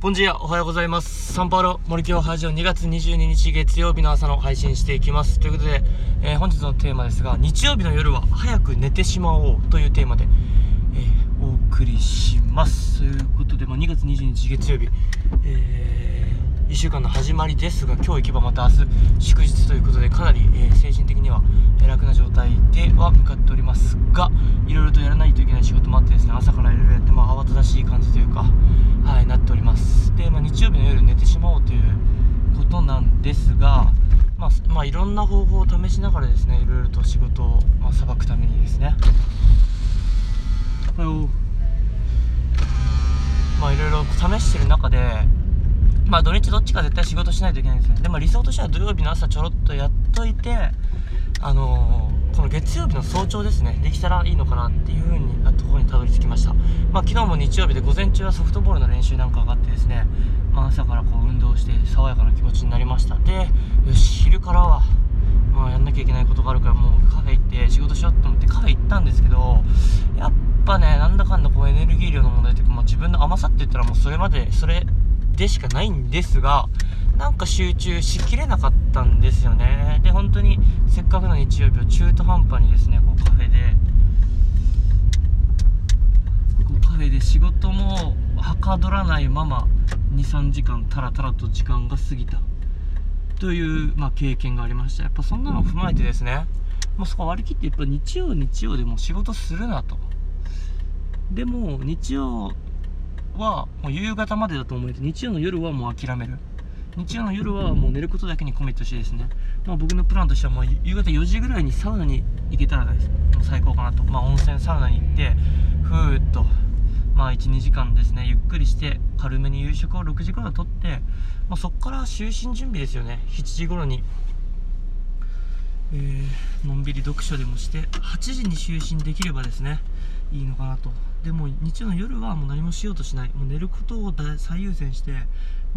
ボンジアおはようございます。サンパウロ森京ハジオ2月22日月曜日の朝の配信していきます。ということで、えー本日のテーマですが、日曜日の夜は早く寝てしまおうというテーマで、えーお送りします。ということで、まあ、2月22日月曜日、え1週間の始まりですが、今日行けばまた明日祝日ということで、かなり、え精神的には楽な状態では向かっておりますが、いろいろとやらないといけない仕事もなんですが、まあ、まあ、いろんな方法を試しながらですね、いろいろと仕事を、まあ、さばくためにですね、まあ、いろいろ試してる中で、まあ、土日どっちか絶対仕事しないといけないんですね。で、も、理想としては土曜日の朝ちょろっとやっといて、あのーこの月曜日の早朝ですね、できたらいいのかなっていう風になところにたどり着きました。まあ、昨日も日曜日で午前中はソフトボールの練習なんかがあってですね、まあ、朝からこう運動して爽やかな気持ちになりました。で、よし、昼からは、まあ、やんなきゃいけないことがあるからもうカフェ行って仕事しようと思ってカフェ行ったんですけど、やっぱね、なんだかんだこうエネルギー量の問題というか、まあ、自分の甘さって言ったらもうそれまで、それでしかないんですが、なんか集中しきれなかったんですよね。で、本当にせっかくの日曜日を中途半端にですね、こうカフェで、こうカフェで仕事もはかどらないまま23時間タラタラと時間が過ぎたという、まあ、経験がありました。やっぱそんなのを踏まえてですね、まあ、そこ割り切ってやっぱ日曜日曜でも仕事するなと。でも日曜はもう夕方までだと思えて日曜の夜はもう諦める。日曜の夜はもう寝ることだけにコミットしてですね、まあ、僕のプランとしてはもう夕方4時ぐらいにサウナに行けたらです。もう最高かなと、まあ、温泉サウナに行ってふーっとまあ12時間ですねゆっくりして軽めに夕食を6時頃とって、まあ、そこから就寝準備ですよね。7時頃に、えーのんびり読書でもして8時に就寝できればですねいいのかなと。でも日曜の夜はもう何もしようとしない。もう寝ることを最優先しても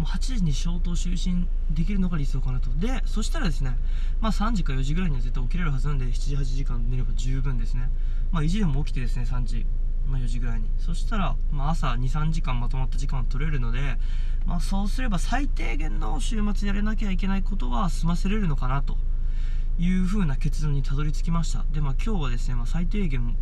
う8時に消灯就寝できるのが理想かなと。でそしたらですねまあ3時か4時ぐらいには絶対起きれるはずなんで7時8時間寝れば十分ですね。まあ意地でも起きてですね3時まあ、4時ぐらいに。そしたら、まあ、朝23時間まとまった時間を取れるので、まあ、そうすれば最低限の週末やれなきゃいけないことは済ませれるのかなと。いうふうな結論にたどり着きました。でまあ今日はですね、まあ、最低限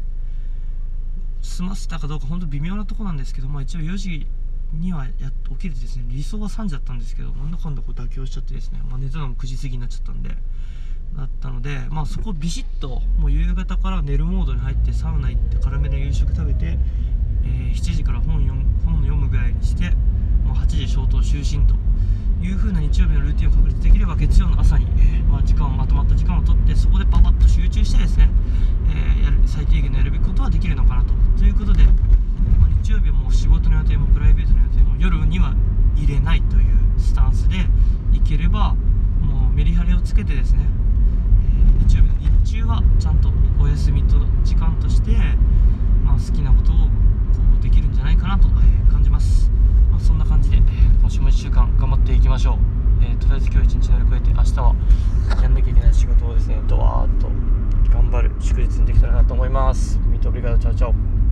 済ませたかどうか本当微妙なとこなんですけど、まあ、一応4時にはやっ起きれてですね理想は3時だったんですけどなんだかんだこう妥協しちゃってですね、まあ、寝たのも9時過ぎになっちゃったんでだったので、まあ、そこビシッともう夕方から寝るモードに入ってサウナ行って軽めの夕食食べて、えー7時から本読本を読むぐらいにしてもう8時消灯就寝と。いう風な日曜日のルーティンを確立できれば月曜の朝に、えーまあ、時間をまとまった時間を取ってそこでパパッと集中してですね、えーやる最低限のやるべきことはできるのかなと。ということで、まあ、日曜日はもう仕事の予定もプライベートの予定も夜には入れないというスタンスでいければもうメリハリをつけてですねえー日曜日の日中はちゃんとお休みと時間として、まあ、好きなことをこうできるんじゃないかなと、えー感じます、まあ、そんな感じで、えー今週も1週間頑張っていきましょう、えーとりあえず今日一日乗り越えて明日はやんなきゃいけない仕事をですね。ドワーッと。頑張る。祝日にできたらなと思います。 Muito obrigado tchau tchau。